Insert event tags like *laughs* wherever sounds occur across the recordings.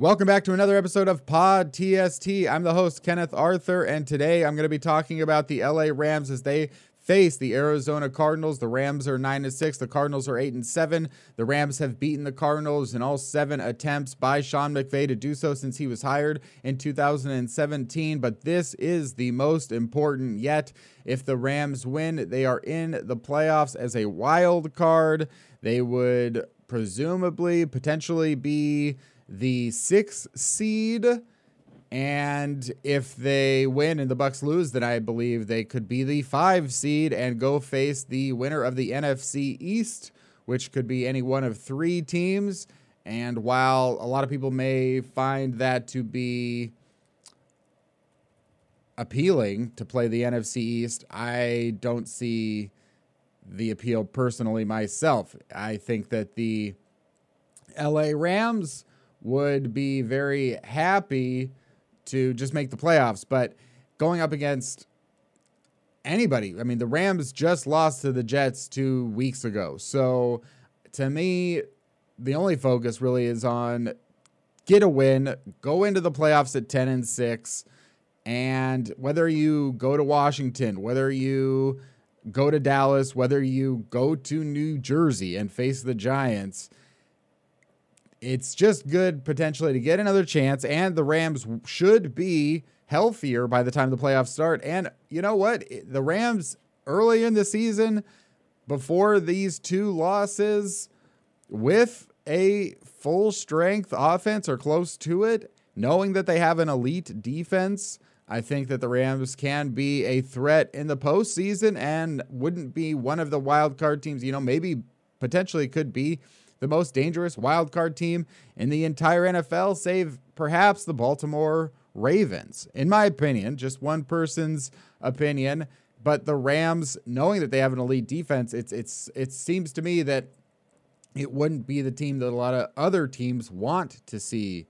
Welcome back to another episode of Pod TST. I'm the host, Kenneth Arthur, and today I'm going to be talking about the LA Rams as they face the Arizona Cardinals. The Rams are 9 and 6, the Cardinals are 8 and 7. The Rams have beaten the Cardinals in all 7 attempts by Sean McVay to do so since he was hired in 2017, but this is the most important yet. If the Rams win, they are in the playoffs as a wild card. They would presumably potentially be the six seed. And if they win and the Bucs lose, then I believe they could be the five seed and go face the winner of the NFC East, which could be any one of three teams. And while a lot of people may find that to be appealing to play the NFC East, I don't see the appeal personally myself. I think that the LA Rams would be very happy to just make the playoffs. But going up against anybody, I mean, the Rams just lost to the Jets two weeks ago. So to me, the only focus really is on get a win, go into the playoffs at 10 and 6. And whether you go to Washington, whether you go to Dallas, whether you go to New Jersey and face the Giants, it's just good potentially to get another chance, and the Rams should be healthier by the time the playoffs start. And you know what? The Rams early in the season, before these two losses, with a full strength offense or close to it, knowing that they have an elite defense, I think that the Rams can be a threat in the postseason and wouldn't be one of the wild card teams. You know, maybe potentially could be the most dangerous wild card team in the entire NFL, save perhaps the Baltimore Ravens. In my opinion, just one person's opinion, but the Rams, knowing that they have an elite defense, it's it's it seems to me that it wouldn't be the team that a lot of other teams want to see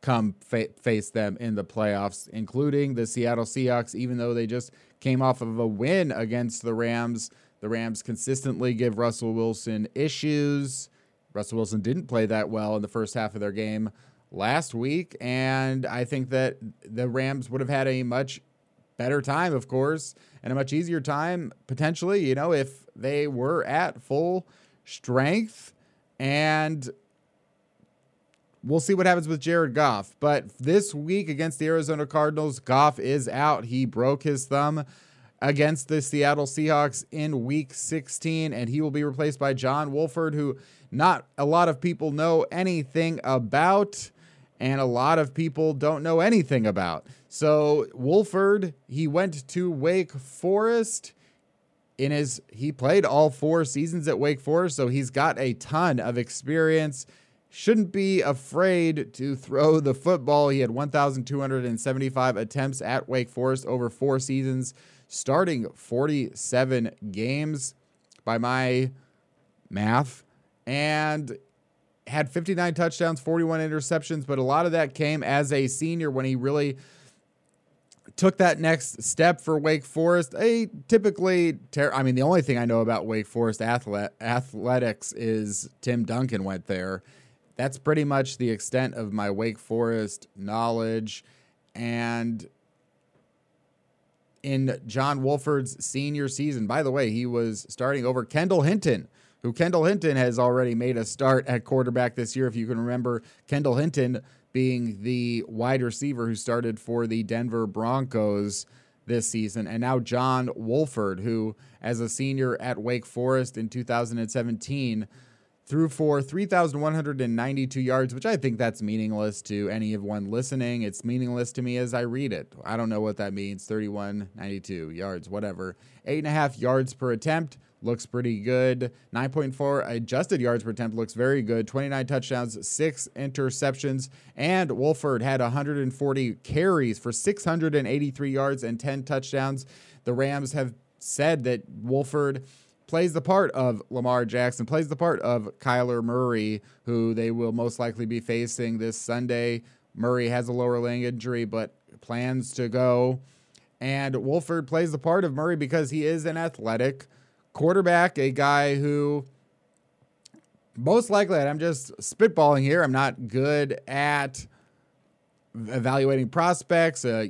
come fa- face them in the playoffs, including the Seattle Seahawks, even though they just came off of a win against the Rams the Rams consistently give Russell Wilson issues. Russell Wilson didn't play that well in the first half of their game last week, and I think that the Rams would have had a much better time, of course, and a much easier time potentially, you know, if they were at full strength. And we'll see what happens with Jared Goff. But this week against the Arizona Cardinals, Goff is out. He broke his thumb against the Seattle Seahawks in week 16, and he will be replaced by John Wolford, who not a lot of people know anything about, and a lot of people don't know anything about. So, Wolford, he went to Wake Forest. In his, he played all four seasons at Wake Forest, so he's got a ton of experience shouldn't be afraid to throw the football. He had 1,275 attempts at Wake Forest over four seasons starting 47 games by my math, and had 59 touchdowns, 41 interceptions, but a lot of that came as a senior when he really took that next step for Wake Forest. A typically, ter- I mean, the only thing I know about Wake Forest athlete- athletics is Tim Duncan went there. That's pretty much the extent of my Wake Forest knowledge. And in John Wolford's senior season. By the way, he was starting over Kendall Hinton, who Kendall Hinton has already made a start at quarterback this year. If you can remember, Kendall Hinton being the wide receiver who started for the Denver Broncos this season. And now John Wolford, who, as a senior at Wake Forest in 2017, threw for 3,192 yards, which I think that's meaningless to anyone listening. It's meaningless to me as I read it. I don't know what that means. 31, 92 yards, whatever. Eight and a half yards per attempt looks pretty good. 9.4 adjusted yards per attempt looks very good. 29 touchdowns, six interceptions, and Wolford had 140 carries for 683 yards and 10 touchdowns. The Rams have said that Wolford plays the part of Lamar Jackson, plays the part of Kyler Murray, who they will most likely be facing this Sunday. Murray has a lower leg injury, but plans to go. And Wolford plays the part of Murray because he is an athletic quarterback, a guy who most likely, I'm just spitballing here. I'm not good at evaluating prospects. Uh,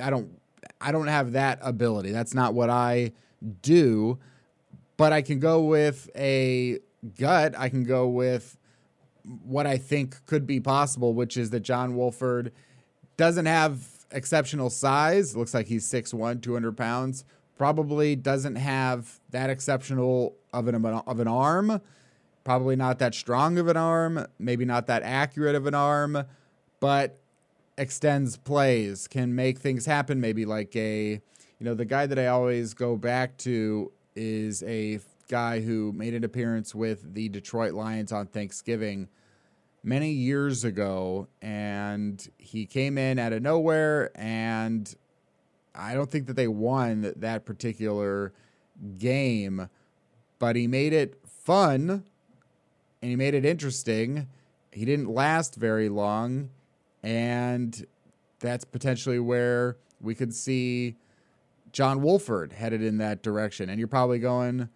I don't I don't have that ability. That's not what I do. But I can go with a gut. I can go with what I think could be possible, which is that John Wolford doesn't have exceptional size. Looks like he's 6'1, 200 pounds. Probably doesn't have that exceptional of an, of an arm. Probably not that strong of an arm. Maybe not that accurate of an arm. But extends plays, can make things happen. Maybe like a, you know, the guy that I always go back to is a guy who made an appearance with the Detroit Lions on Thanksgiving many years ago. And he came in out of nowhere. And I don't think that they won that particular game, but he made it fun and he made it interesting. He didn't last very long and that's potentially where we could see John Wolford headed in that direction. And you're probably going,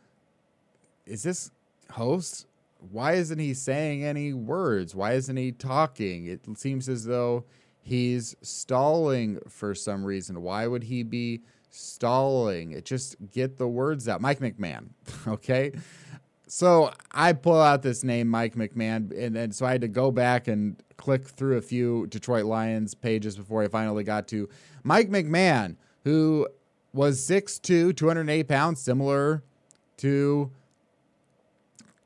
is this host? Why isn't he saying any words? Why isn't he talking? It seems as though he's stalling for some reason. Why would he be stalling? It just get the words out. Mike McMahon, *laughs* okay? So I pull out this name, Mike McMahon, and, and so I had to go back and click through a few Detroit Lions pages before I finally got to Mike McMahon, who was 6'2, 208 pounds, similar to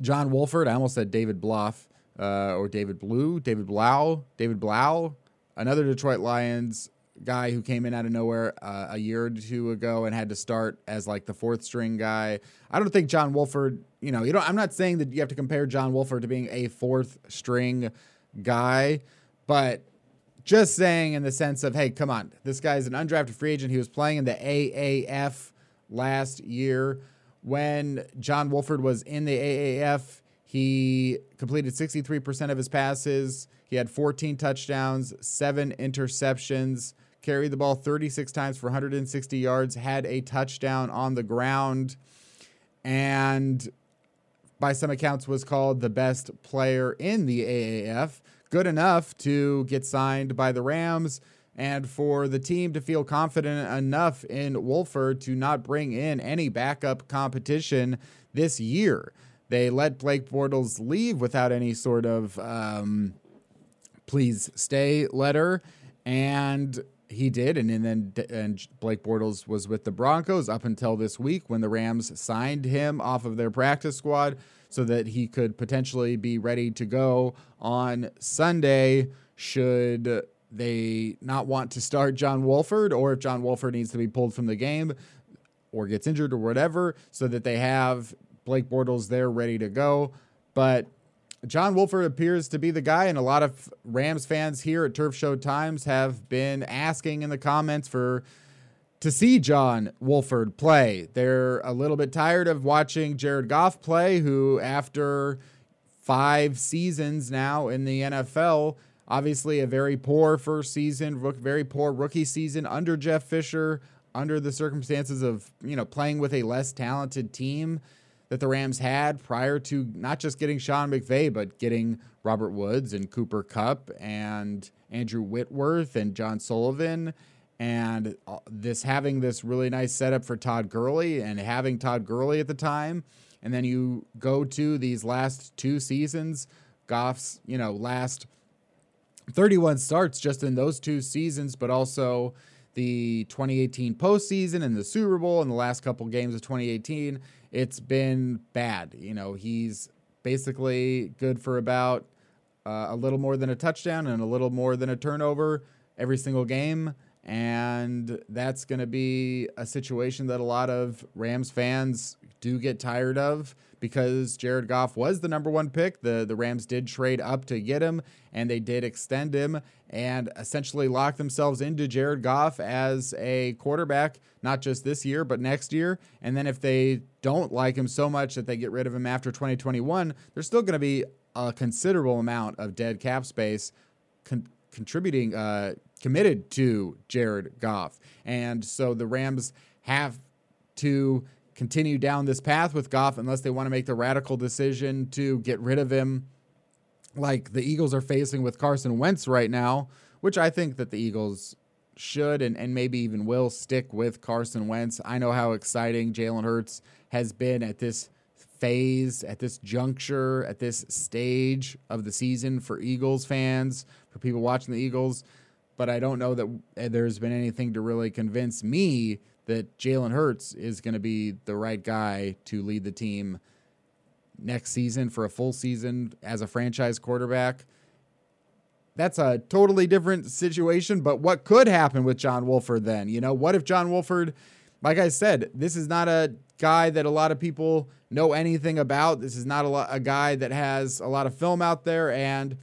John Wolford. I almost said David Bluff uh, or David Blue, David Blau, David Blau, another Detroit Lions guy who came in out of nowhere uh, a year or two ago and had to start as like the fourth string guy. I don't think John Wolford, you know, you know, I'm not saying that you have to compare John Wolford to being a fourth string guy, but just saying in the sense of, hey, come on, this guy's an undrafted free agent. He was playing in the AAF last year. When John Wolford was in the AAF, he completed 63% of his passes. He had 14 touchdowns, seven interceptions, carried the ball 36 times for 160 yards, had a touchdown on the ground, and by some accounts was called the best player in the AAF. Good enough to get signed by the Rams and for the team to feel confident enough in Wolford to not bring in any backup competition this year. They let Blake Bortles leave without any sort of um, please stay letter. And he did, and, and then and Blake Bortles was with the Broncos up until this week when the Rams signed him off of their practice squad so that he could potentially be ready to go on Sunday should they not want to start John Wolford or if John Wolford needs to be pulled from the game or gets injured or whatever so that they have Blake Bortles there ready to go. But John Wolford appears to be the guy, and a lot of Rams fans here at Turf Show Times have been asking in the comments for to see John Wolford play. They're a little bit tired of watching Jared Goff play, who after five seasons now in the NFL, obviously a very poor first season, very poor rookie season under Jeff Fisher, under the circumstances of you know playing with a less talented team that the Rams had prior to not just getting Sean McVay, but getting Robert Woods and Cooper Kupp and Andrew Whitworth and John Sullivan. And this having this really nice setup for Todd Gurley and having Todd Gurley at the time. And then you go to these last two seasons, Goff's, you know, last 31 starts just in those two seasons, but also the 2018 postseason and the Super Bowl and the last couple games of 2018 it's been bad. You know, he's basically good for about uh, a little more than a touchdown and a little more than a turnover every single game. And that's going to be a situation that a lot of Rams fans do get tired of because Jared Goff was the number one pick. The, the Rams did trade up to get him and they did extend him and essentially lock themselves into Jared Goff as a quarterback, not just this year, but next year. And then if they don't like him so much that they get rid of him after 2021, there's still going to be a considerable amount of dead cap space con- contributing, uh, committed to Jared Goff. And so the Rams have to continue down this path with Goff unless they want to make the radical decision to get rid of him, like the Eagles are facing with Carson Wentz right now, which I think that the Eagles should and, and maybe even will stick with Carson Wentz. I know how exciting Jalen Hurts has been at this phase, at this juncture, at this stage of the season for Eagles fans, for people watching the Eagles. But I don't know that eh, there's been anything to really convince me that Jalen Hurts is going to be the right guy to lead the team next season for a full season as a franchise quarterback. That's a totally different situation. But what could happen with John Wolford then? You know, what if John Wolford, like I said, this is not a guy that a lot of people know anything about. This is not a, lo- a guy that has a lot of film out there. And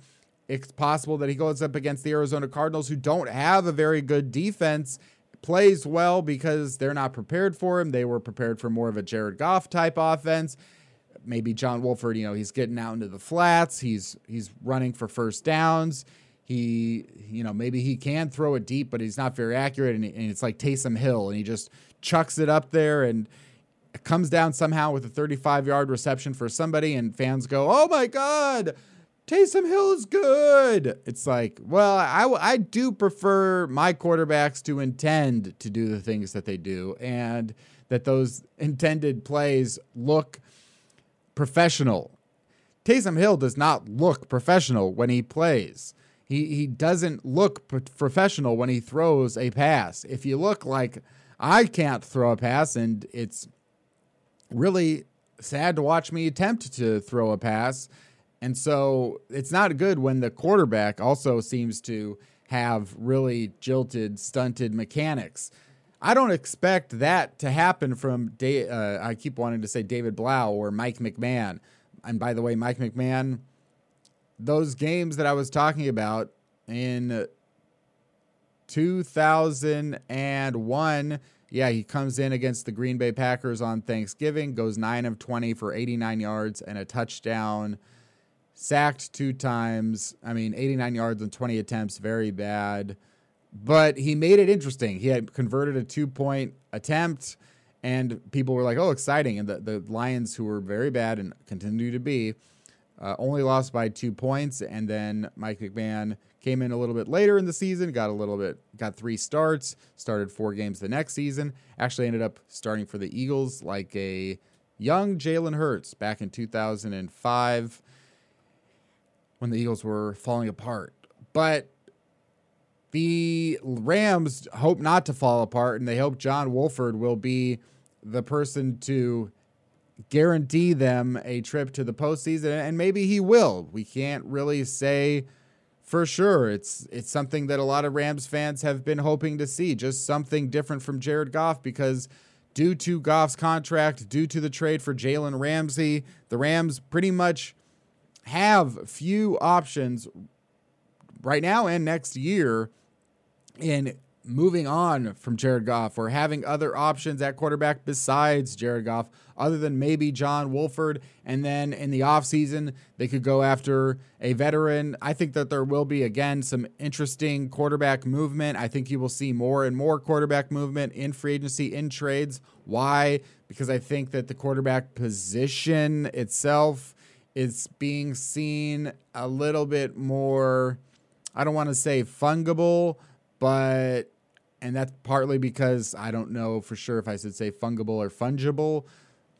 it's possible that he goes up against the Arizona Cardinals, who don't have a very good defense plays well because they're not prepared for him. They were prepared for more of a Jared Goff type offense. Maybe John Wolford, you know, he's getting out into the flats. He's he's running for first downs. He, you know, maybe he can throw it deep, but he's not very accurate. And, and it's like Taysom Hill, and he just chucks it up there and comes down somehow with a 35 yard reception for somebody, and fans go, "Oh my god!" Taysom Hill is good. It's like, well, I, I do prefer my quarterbacks to intend to do the things that they do and that those intended plays look professional. Taysom Hill does not look professional when he plays. He, he doesn't look professional when he throws a pass. If you look like I can't throw a pass and it's really sad to watch me attempt to throw a pass, and so it's not good when the quarterback also seems to have really jilted, stunted mechanics. I don't expect that to happen from, da- uh, I keep wanting to say David Blau or Mike McMahon. And by the way, Mike McMahon, those games that I was talking about in 2001, yeah, he comes in against the Green Bay Packers on Thanksgiving, goes 9 of 20 for 89 yards and a touchdown sacked two times. I mean, 89 yards and 20 attempts, very bad. But he made it interesting. He had converted a two point attempt, and people were like, oh, exciting. And the, the Lions, who were very bad and continue to be, uh, only lost by two points. And then Mike McMahon came in a little bit later in the season, got a little bit, got three starts, started four games the next season. Actually, ended up starting for the Eagles like a young Jalen Hurts back in 2005 when the Eagles were falling apart. But the Rams hope not to fall apart, and they hope John Wolford will be the person to guarantee them a trip to the postseason, and maybe he will. We can't really say for sure. It's it's something that a lot of Rams fans have been hoping to see, just something different from Jared Goff because due to Goff's contract, due to the trade for Jalen Ramsey, the Rams pretty much have few options right now and next year in moving on from Jared Goff or having other options at quarterback besides Jared Goff, other than maybe John Wolford. And then in the offseason, they could go after a veteran. I think that there will be, again, some interesting quarterback movement. I think you will see more and more quarterback movement in free agency, in trades. Why? Because I think that the quarterback position itself is being seen a little bit more, I don't want to say fungible, but, and that's partly because I don't know for sure if I should say fungible or fungible.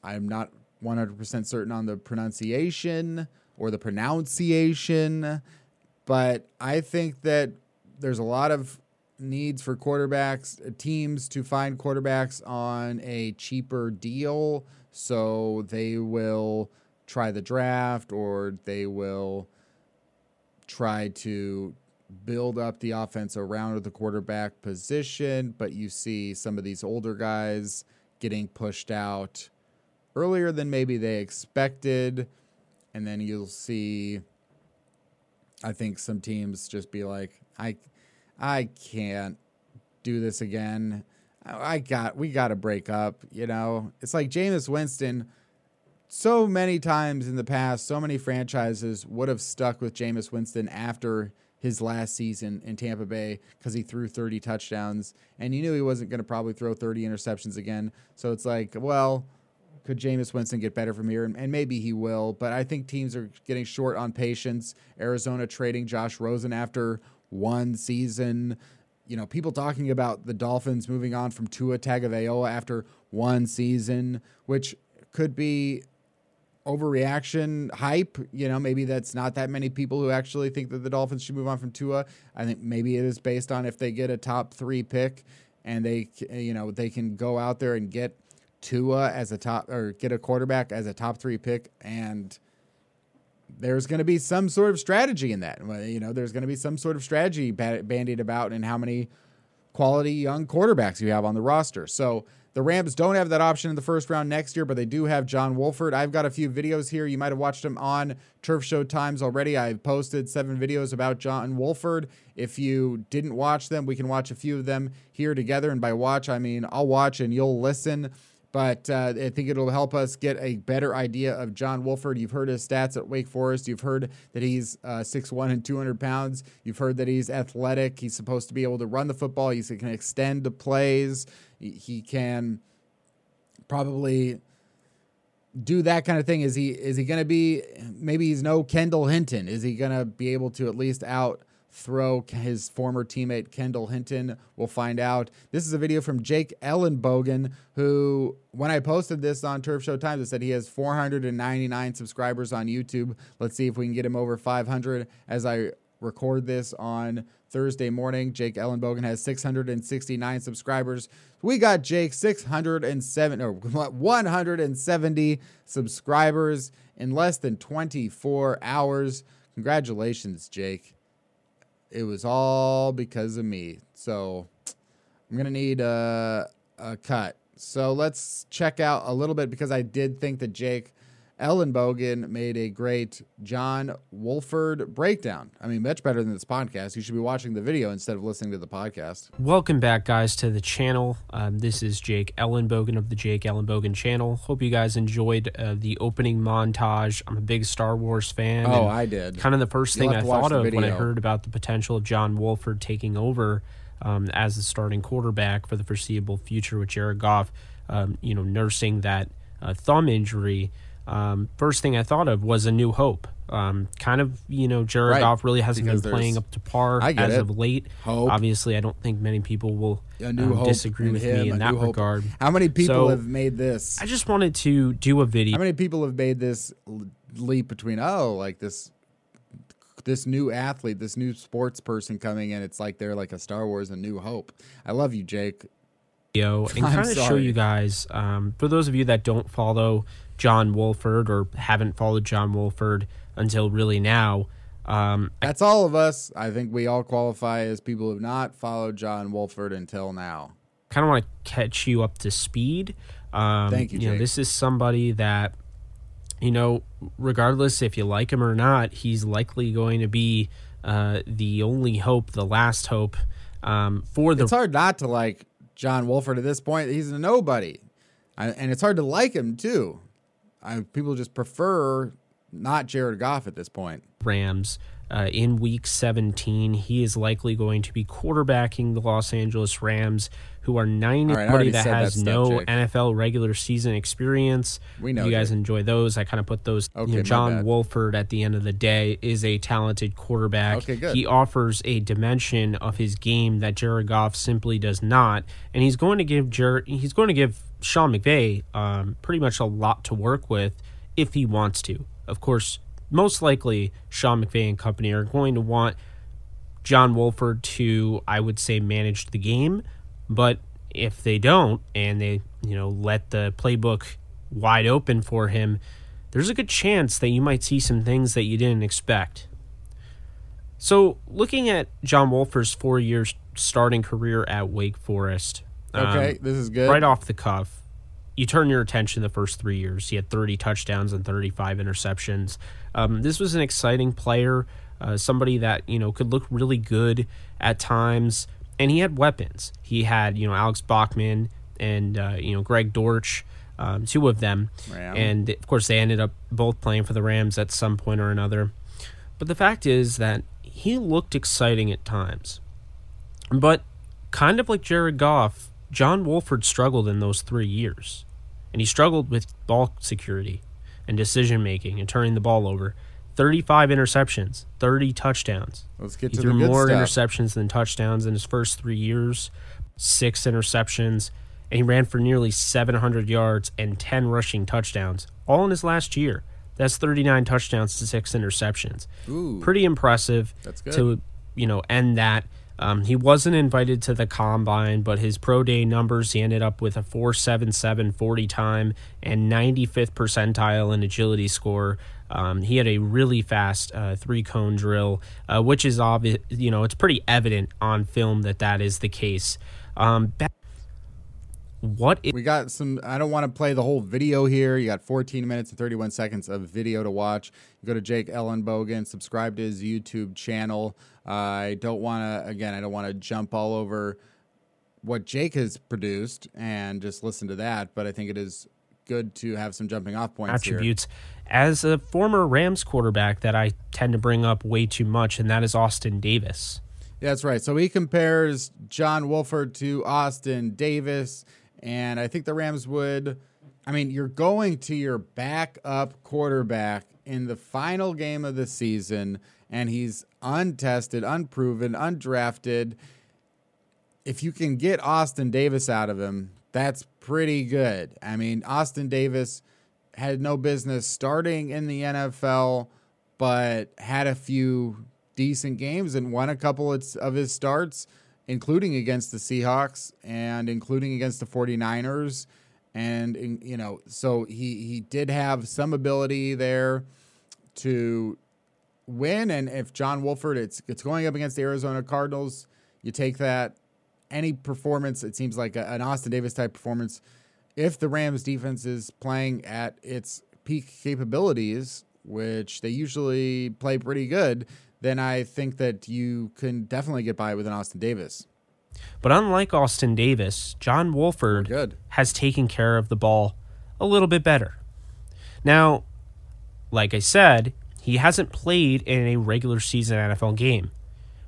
I'm not 100% certain on the pronunciation or the pronunciation, but I think that there's a lot of needs for quarterbacks, uh, teams to find quarterbacks on a cheaper deal. So they will try the draft or they will try to build up the offense around the quarterback position, but you see some of these older guys getting pushed out earlier than maybe they expected. And then you'll see, I think some teams just be like, I, I can't do this again. I got, we got to break up. You know, it's like Jameis Winston so many times in the past, so many franchises would have stuck with Jameis Winston after his last season in Tampa Bay because he threw 30 touchdowns and you knew he wasn't going to probably throw 30 interceptions again. So it's like, well, could Jameis Winston get better from here? And, and, maybe he will, but I think teams are getting short on patience. Arizona trading Josh Rosen after one season. You know, people talking about the Dolphins moving on from Tua Tagovailoa after one season, which could be overreaction hype. You know, maybe that's not that many people who actually think that the Dolphins should move on from Tua. I think maybe it is based on if they get a top three pick and they, you know, they can go out there and get Tua as a top or get a quarterback as a top three pick and there's going to be some sort of strategy in that. You know, there's going to be some sort of strategy bandied about in how many quality young quarterbacks you have on the roster. So the Rams don't have that option in the first round next year, but they do have John Wolford. I've got a few videos here. You might have watched them on Turf Show Times already. I've posted seven videos about John Wolford. If you didn't watch them, we can watch a few of them here together. And by watch, I mean I'll watch and you'll listen but uh, I think it'll help us get a better idea of John Wolford. You've heard his stats at Wake Forest. You've heard that he's uh, 6'1 and 200 pounds. You've heard that he's athletic. He's supposed to be able to run the football. He can extend the plays. He can probably do that kind of thing. Is he is he going to be maybe he's no Kendall Hinton? Is he going to be able to at least out throw his former teammate Kendall Hinton. We'll find out. This is a video from Jake Ellenbogen, who, when I posted this on Turf Show Times, it said he has 499 subscribers on YouTube. Let's see if we can get him over 500 as I record this on Thursday morning. Jake Ellenbogen has 669 subscribers. We got Jake 607 or 170 subscribers in less than 24 hours. Congratulations, Jake. It was all because of me. So I'm to need a, a cut. So let's check out a little bit because I did think that Jake Ellenbogen made a great John Wolford breakdown. I mean, much better than this podcast. You should be watching the video instead of listening to the podcast. Welcome back, guys, to the channel. Um, this is Jake Ellenbogen of the Jake Ellenbogen channel. Hope you guys enjoyed uh, the opening montage. I'm a big Star Wars fan. Oh, I did. Kind of the 1st thing I thought of when I heard about the potential of John Wolford taking over um, as the starting quarterback for the foreseeable future with Jared Goff, um, you know, nursing that uh, thumb injury um, first thing I thought of was A New Hope. Um, kind of, you know, Jared right. Goff really hasn't because been playing up to par as it. of late. Hope. Obviously, I don't think many people will um, disagree with him, me in that regard. How many people so, have made this? I just wanted to do a video. How many people have made this leap between, oh, like this this new athlete, this new sports person coming in, it's like they're like a Star Wars, a New Hope. I love you, Jake. And *laughs* kind of show you guys, um, for those of you that don't follow John Wolford or haven't followed John Wolford until really now. Um, That's all of us. I think we all qualify as people who have not followed John Wolford until now. Kind of want to catch you up to speed. Um, Thank you. You know, this is somebody that, you know, regardless if you like him or not, he's likely going to be uh, the only hope, the last hope um, for the. It's hard not to like John Wolford at this point. He's a nobody, I, and it's hard to like him too. I, people just prefer not Jared Goff at this point. Rams uh, in week 17. He is likely going to be quarterbacking the Los Angeles Rams, who are 9 right, that has that no NFL regular season experience. We know. You guys Jake. enjoy those. I kind of put those. Okay, you know, John Wolford, at the end of the day, is a talented quarterback. Okay, good. He offers a dimension of his game that Jared Goff simply does not, and he's going to give Jared. He's going to give Sean McVay um, pretty much a lot to work with if he wants to. Of course, most likely Sean McVay and company are going to want John Wolford to, I would say, manage the game. But if they don't and they, you know, let the playbook wide open for him, there's a good chance that you might see some things that you didn't expect. So, looking at John Wolford's four years starting career at Wake Forest, Okay, um, this is good. Right off the cuff, you turn your attention the first three years. He had 30 touchdowns and 35 interceptions. Um, this was an exciting player, uh, somebody that you know could look really good at times, and he had weapons. He had you know Alex Bachman and uh, you know Greg Dortch. Um, two of them, Ram. and of course they ended up both playing for the Rams at some point or another. But the fact is that he looked exciting at times, but kind of like Jared Goff, John Wolford struggled in those three years. and he struggled with ball security and decision making and turning the ball over. 35 interceptions, 30 touchdowns. Let's get he to threw the good more stuff. interceptions than touchdowns in his first three years, six interceptions, and he ran for nearly 700 yards and 10 rushing touchdowns, all in his last year. That's 39 touchdowns to six interceptions. Ooh. Pretty impressive That's good. to you know end that. Um, he wasn't invited to the combine, but his pro day numbers, he ended up with a 4.77 40 time and 95th percentile in agility score. Um, he had a really fast uh, three cone drill, uh, which is obvious. You know, it's pretty evident on film that that is the case. Um, ba- what is We got some. I don't want to play the whole video here. You got 14 minutes and 31 seconds of video to watch. You go to Jake Ellenbogen, subscribe to his YouTube channel. I don't want to. Again, I don't want to jump all over what Jake has produced and just listen to that. But I think it is good to have some jumping off points here. attributes as a former Rams quarterback that I tend to bring up way too much, and that is Austin Davis. Yeah, that's right. So he compares John Wolford to Austin Davis, and I think the Rams would. I mean, you're going to your backup quarterback in the final game of the season, and he's untested, unproven, undrafted. If you can get Austin Davis out of him, that's pretty good. I mean, Austin Davis had no business starting in the NFL, but had a few decent games and won a couple of his starts, including against the Seahawks and including against the 49ers. And, you know, so he, he did have some ability there to win. And if John Wolford, it's, it's going up against the Arizona Cardinals, you take that. Any performance, it seems like a, an Austin Davis type performance, if the Rams defense is playing at its peak capabilities, which they usually play pretty good, then I think that you can definitely get by with an Austin Davis. But unlike Austin Davis, John Wolford Good. has taken care of the ball a little bit better. Now, like I said, he hasn't played in a regular season NFL game.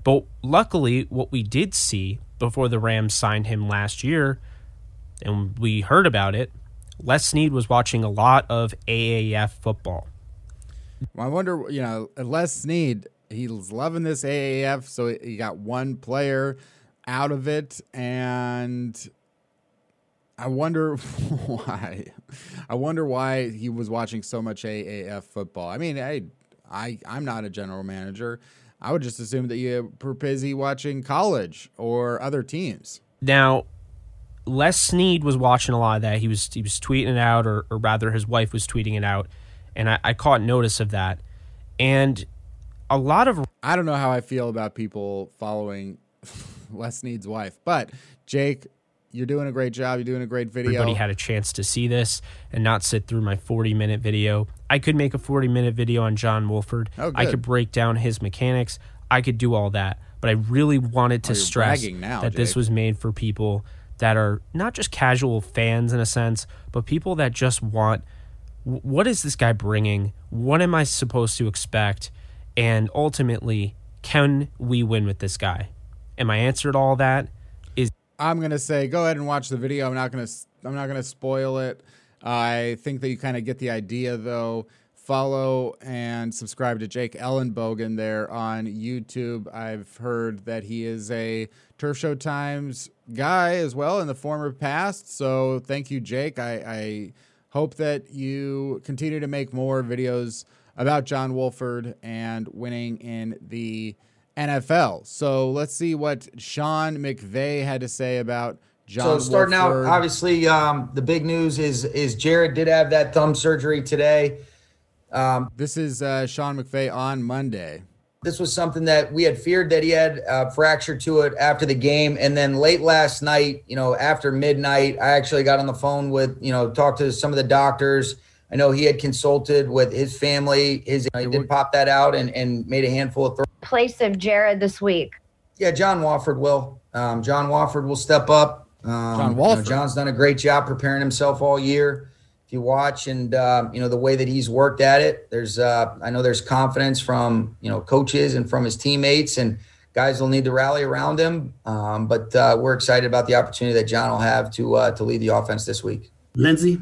But luckily, what we did see before the Rams signed him last year, and we heard about it, Les Snead was watching a lot of AAF football. Well, I wonder, you know, Les Snead, he's loving this AAF, so he got one player out of it, and I wonder *laughs* why. I wonder why he was watching so much AAF football. I mean, I, I, I'm not a general manager. I would just assume that you were busy watching college or other teams. Now, Les Snead was watching a lot of that. He was he was tweeting it out, or, or rather, his wife was tweeting it out, and I, I caught notice of that. And a lot of I don't know how I feel about people following *laughs* Les Snead's wife, but Jake, you're doing a great job. You're doing a great video. everybody had a chance to see this and not sit through my 40 minute video. I could make a 40 minute video on John Wolford. Oh, I could break down his mechanics. I could do all that. But I really wanted to Oh, stress now, that this was made for people that are not just casual fans in a sense, but people that just want what is this guy bringing? What am I supposed to expect? And ultimately, can we win with this guy? And my answer to all that is I'm gonna say go ahead and watch the video. I'm not gonna I'm not gonna spoil it. I think that you kind of get the idea though. Follow and subscribe to Jake Ellenbogen there on YouTube. I've heard that he is a Turf Show Times guy as well in the former past. So thank you, Jake. I, I hope that you continue to make more videos about John Wolford and winning in the NFL. So let's see what Sean McVay had to say about John. So starting Wolford. out, obviously, um, the big news is is Jared did have that thumb surgery today. Um, This is uh, Sean McVay on Monday. this was something that we had feared that he had a fracture to it after the game, and then late last night, you know, after midnight, I actually got on the phone with, you know, talked to some of the doctors. I know he had consulted with his family. His he did pop that out and and made a handful of throws. place of Jared this week? Yeah, John Wolford will. Um, John Wolford will step up. Um, John you know, Wolford. John's done a great job preparing himself all year. If you watch and um, you know the way that he's worked at it, there's uh, I know there's confidence from you know coaches and from his teammates and guys will need to rally around him. Um, but uh, we're excited about the opportunity that John will have to uh, to lead the offense this week. Lindsey,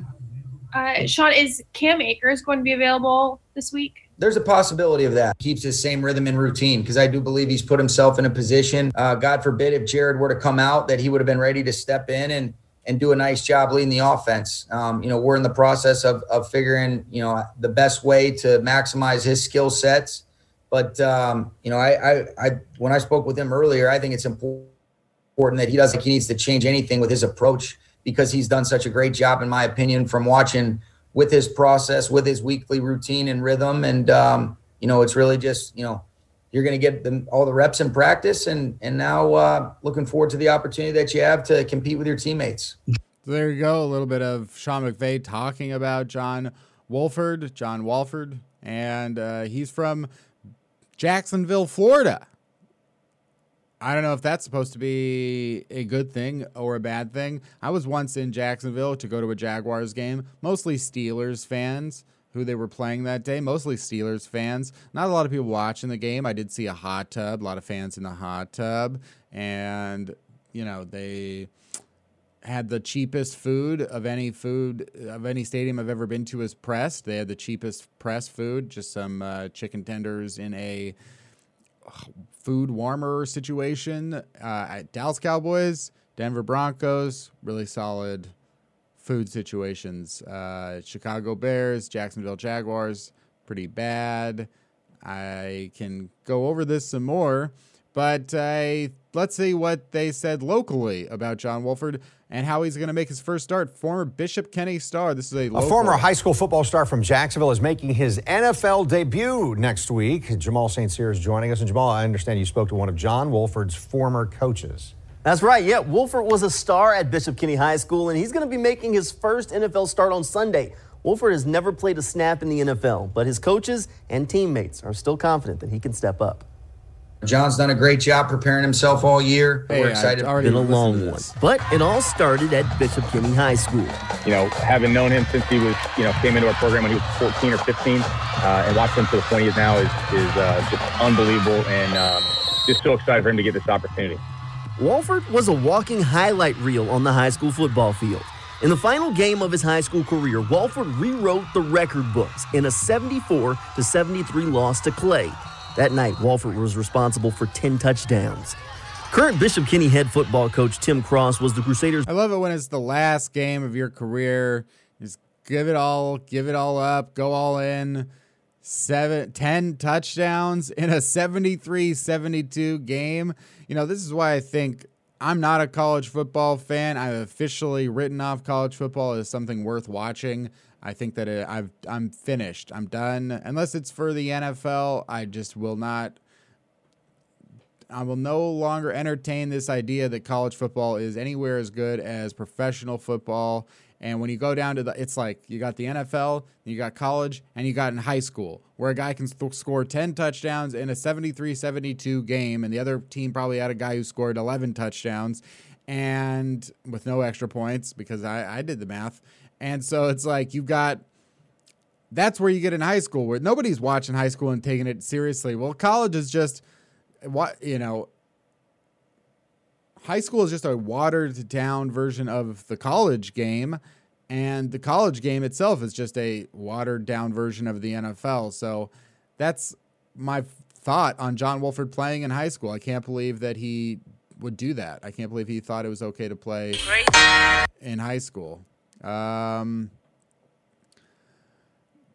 Uh, Sean, is Cam Akers going to be available this week? There's a possibility of that. Keeps his same rhythm and routine because I do believe he's put himself in a position. Uh, God forbid if Jared were to come out, that he would have been ready to step in and and do a nice job leading the offense. Um, you know, we're in the process of of figuring you know the best way to maximize his skill sets. But um, you know, I, I I when I spoke with him earlier, I think it's important that he doesn't think he needs to change anything with his approach because he's done such a great job, in my opinion, from watching with his process, with his weekly routine and rhythm. And, um, you know, it's really just, you know, you're going to get the, all the reps in practice and, and now uh, looking forward to the opportunity that you have to compete with your teammates. There you go. A little bit of Sean McVay talking about John Wolford, John Wolford. and uh, he's from Jacksonville, Florida. I don't know if that's supposed to be a good thing or a bad thing. I was once in Jacksonville to go to a Jaguars game, mostly Steelers fans who they were playing that day, mostly Steelers fans. Not a lot of people watching the game. I did see a hot tub, a lot of fans in the hot tub, and you know, they had the cheapest food of any food of any stadium I've ever been to as pressed. They had the cheapest press food, just some uh, chicken tenders in a food warmer situation. Uh, at Dallas Cowboys, Denver Broncos, really solid food situations. Uh, Chicago Bears, Jacksonville Jaguars, pretty bad. I can go over this some more, but uh, let's see what they said locally about John Wolford and how he's going to make his first start. Former Bishop Kenny star. This is a, a former high school football star from Jacksonville is making his NFL debut next week. Jamal St. Cyr is joining us. And Jamal, I understand you spoke to one of John Wolford's former coaches. That's right. Yeah, Wolford was a star at Bishop Kenny High School, and he's going to be making his first NFL start on Sunday. Wolford has never played a snap in the NFL, but his coaches and teammates are still confident that he can step up. John's done a great job preparing himself all year. Hey, We're excited. It's been a long one, but it all started at Bishop Kenny High School. You know, having known him since he was, you know, came into our program when he was 14 or 15, uh, and watching him to the point he is now is is uh, just unbelievable, and um, just so excited for him to get this opportunity. Wolford was a walking highlight reel on the high school football field. In the final game of his high school career, Wolford rewrote the record books in a 74 to 73 loss to Clay. That night, Wolford was responsible for 10 touchdowns. Current Bishop Kenny head football coach Tim Cross was the Crusaders. I love it when it's the last game of your career. Just give it all, give it all up, go all in. Seven, 10 touchdowns in a 73 72 game. You know, this is why I think I'm not a college football fan. I've officially written off college football as something worth watching. I think that it, I've I'm finished. I'm done. Unless it's for the NFL, I just will not. I will no longer entertain this idea that college football is anywhere as good as professional football. And when you go down to the, it's like you got the NFL, you got college, and you got in high school, where a guy can score 10 touchdowns in a 73 72 game, and the other team probably had a guy who scored 11 touchdowns and with no extra points because I, I did the math. And so it's like you've got that's where you get in high school where nobody's watching high school and taking it seriously. Well, college is just what you know. High school is just a watered down version of the college game, and the college game itself is just a watered down version of the NFL. So that's my thought on John Wolford playing in high school. I can't believe that he would do that. I can't believe he thought it was okay to play in high school. Um,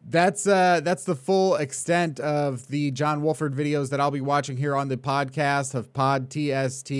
that's uh, that's the full extent of the John Wolford videos that I'll be watching here on the podcast of Pod TST,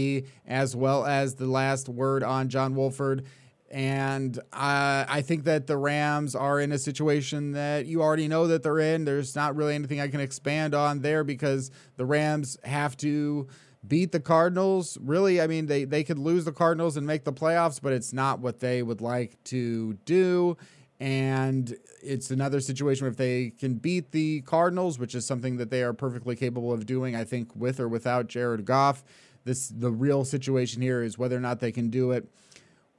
as well as the last word on John Wolford. And uh, I think that the Rams are in a situation that you already know that they're in. There's not really anything I can expand on there because the Rams have to beat the Cardinals. Really, I mean, they, they could lose the Cardinals and make the playoffs, but it's not what they would like to do. And it's another situation where if they can beat the Cardinals, which is something that they are perfectly capable of doing, I think, with or without Jared Goff. This the real situation here is whether or not they can do it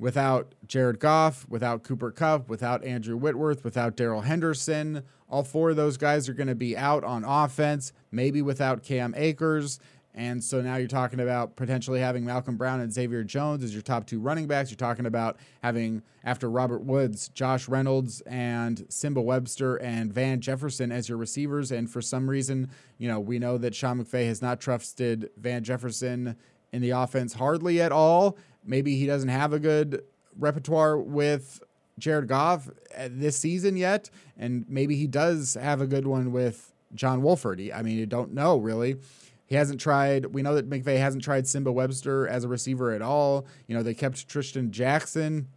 without Jared Goff, without Cooper Kupp, without Andrew Whitworth, without Darrell Henderson. All four of those guys are going to be out on offense, maybe without Cam Akers. And so now you're talking about potentially having Malcolm Brown and Xavier Jones as your top two running backs. You're talking about having, after Robert Woods, Josh Reynolds and Nsimba Webster and Van Jefferson as your receivers. And for some reason, you know, we know that Sean McVay has not trusted Van Jefferson in the offense hardly at all. Maybe he doesn't have a good repertoire with Jared Goff uh, this season yet. And maybe he does have a good one with John Wolford. I mean, you don't know really. He hasn't tried. We know that McVay hasn't tried Nsimba Webster as a receiver at all. You know, they kept Trishton Jackson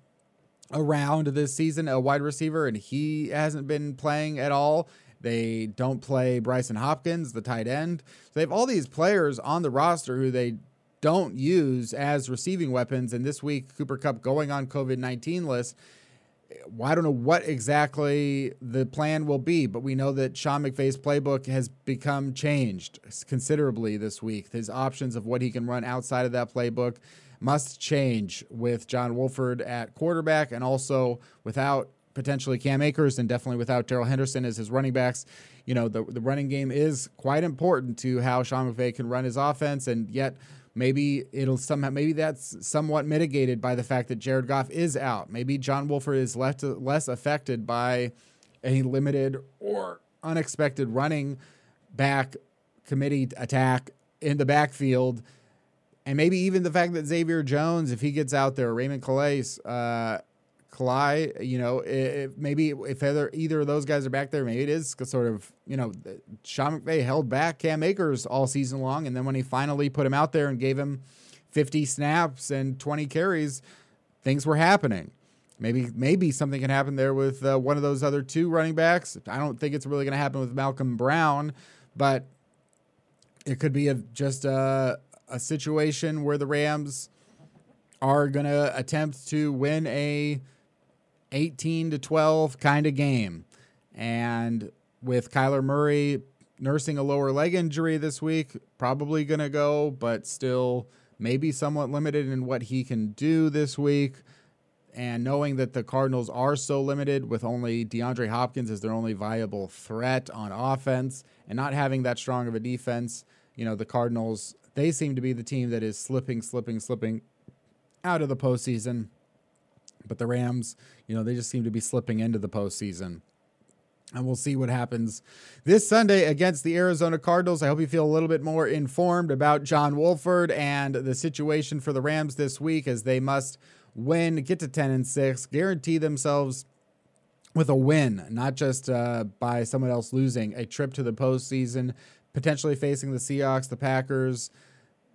around this season, a wide receiver, and he hasn't been playing at all. They don't play Brycen Hopkins, the tight end. So they have all these players on the roster who they don't use as receiving weapons. And this week, Cooper Kupp going on COVID 19 list well, I don't know what exactly the plan will be, but we know that Sean McVay's playbook has become changed considerably this week. His options of what he can run outside of that playbook must change with John Wolford at quarterback and also without potentially Cam Akers and definitely without Darrell Henderson as his running backs. You know, the, the running game is quite important to how Sean McVay can run his offense, and yet Maybe it'll somehow maybe that's somewhat mitigated by the fact that Jared Goff is out. Maybe John Wolford is left less affected by a limited or unexpected running back committee attack in the backfield. And maybe even the fact that Xavier Jones, if he gets out there, Raymond Calais, uh, Kalai, you know, if maybe if either either of those guys are back there, maybe it is sort of, you know, Sean McVay held back Cam Akers all season long, and then when he finally put him out there and gave him 50 snaps and 20 carries, things were happening. Maybe maybe something can happen there with uh, one of those other two running backs. I don't think it's really going to happen with Malcolm Brown, but it could be a, just a, a situation where the Rams are going to attempt to win a 18 to 12 kind of game. And with Kyler Murray nursing a lower leg injury this week, probably going to go, but still maybe somewhat limited in what he can do this week. And knowing that the Cardinals are so limited with only DeAndre Hopkins as their only viable threat on offense and not having that strong of a defense, you know, the Cardinals, they seem to be the team that is slipping, slipping, slipping out of the postseason. But the Rams, you know, they just seem to be slipping into the postseason. And we'll see what happens this Sunday against the Arizona Cardinals. I hope you feel a little bit more informed about John Wolford and the situation for the Rams this week as they must win, get to 10 and 6, guarantee themselves with a win, not just uh, by someone else losing, a trip to the postseason, potentially facing the Seahawks, the Packers,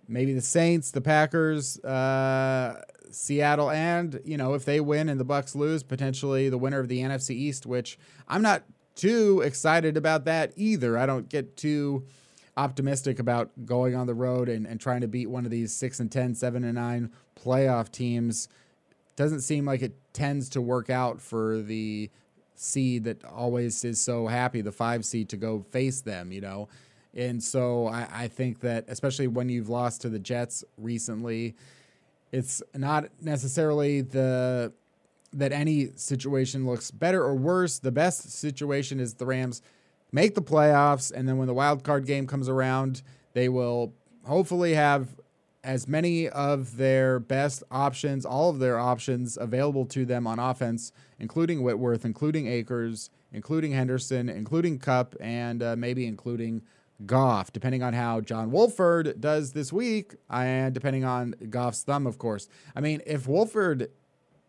maybe the Saints, the Packers, uh, Seattle, and you know if they win and the Bucs lose, potentially the winner of the NFC East. Which I'm not too excited about that either. I don't get too optimistic about going on the road and, and trying to beat one of these 6 and 10, 7 and 9 playoff teams. Doesn't seem like it tends to work out for the seed that always is so happy, the five seed, to go face them, you know. And so I, I think that, especially when you've lost to the Jets recently, it's not necessarily the that any situation looks better or worse. The best situation is the Rams make the playoffs, and then when the wild card game comes around, they will hopefully have as many of their best options, all of their options available to them on offense, including Whitworth, including Akers, including Henderson, including Kupp, and uh, maybe including Goff, depending on how John Wolford does this week, and depending on Goff's thumb, of course. I mean, if Wolford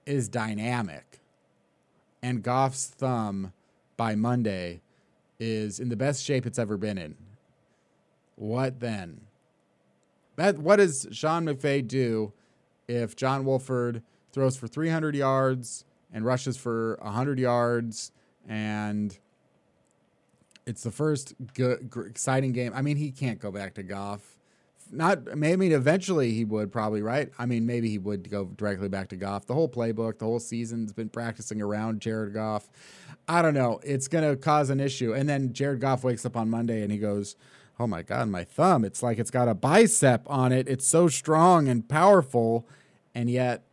is dynamic and Goff's thumb by Monday is in the best shape it's ever been in, what then? That what does Sean McVay do if John Wolford throws for 300 yards and rushes for 100 yards and it's the first good, exciting game. I mean, he can't go back to Goff. Not, maybe eventually he would probably, right? I mean, maybe he would go directly back to Goff. The whole playbook, the whole season's been practicing around Jared Goff. I don't know. It's going to cause an issue. And then Jared Goff wakes up on Monday and he goes, Oh my God, my thumb. It's like it's got a bicep on it. It's so strong and powerful. And yet,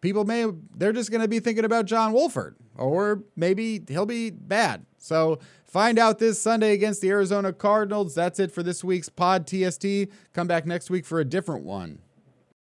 people may, they're just going to be thinking about John Wolford or maybe he'll be bad. So find out this Sunday against the Arizona Cardinals. That's it for this week's Pod TST. Come back next week for a different one.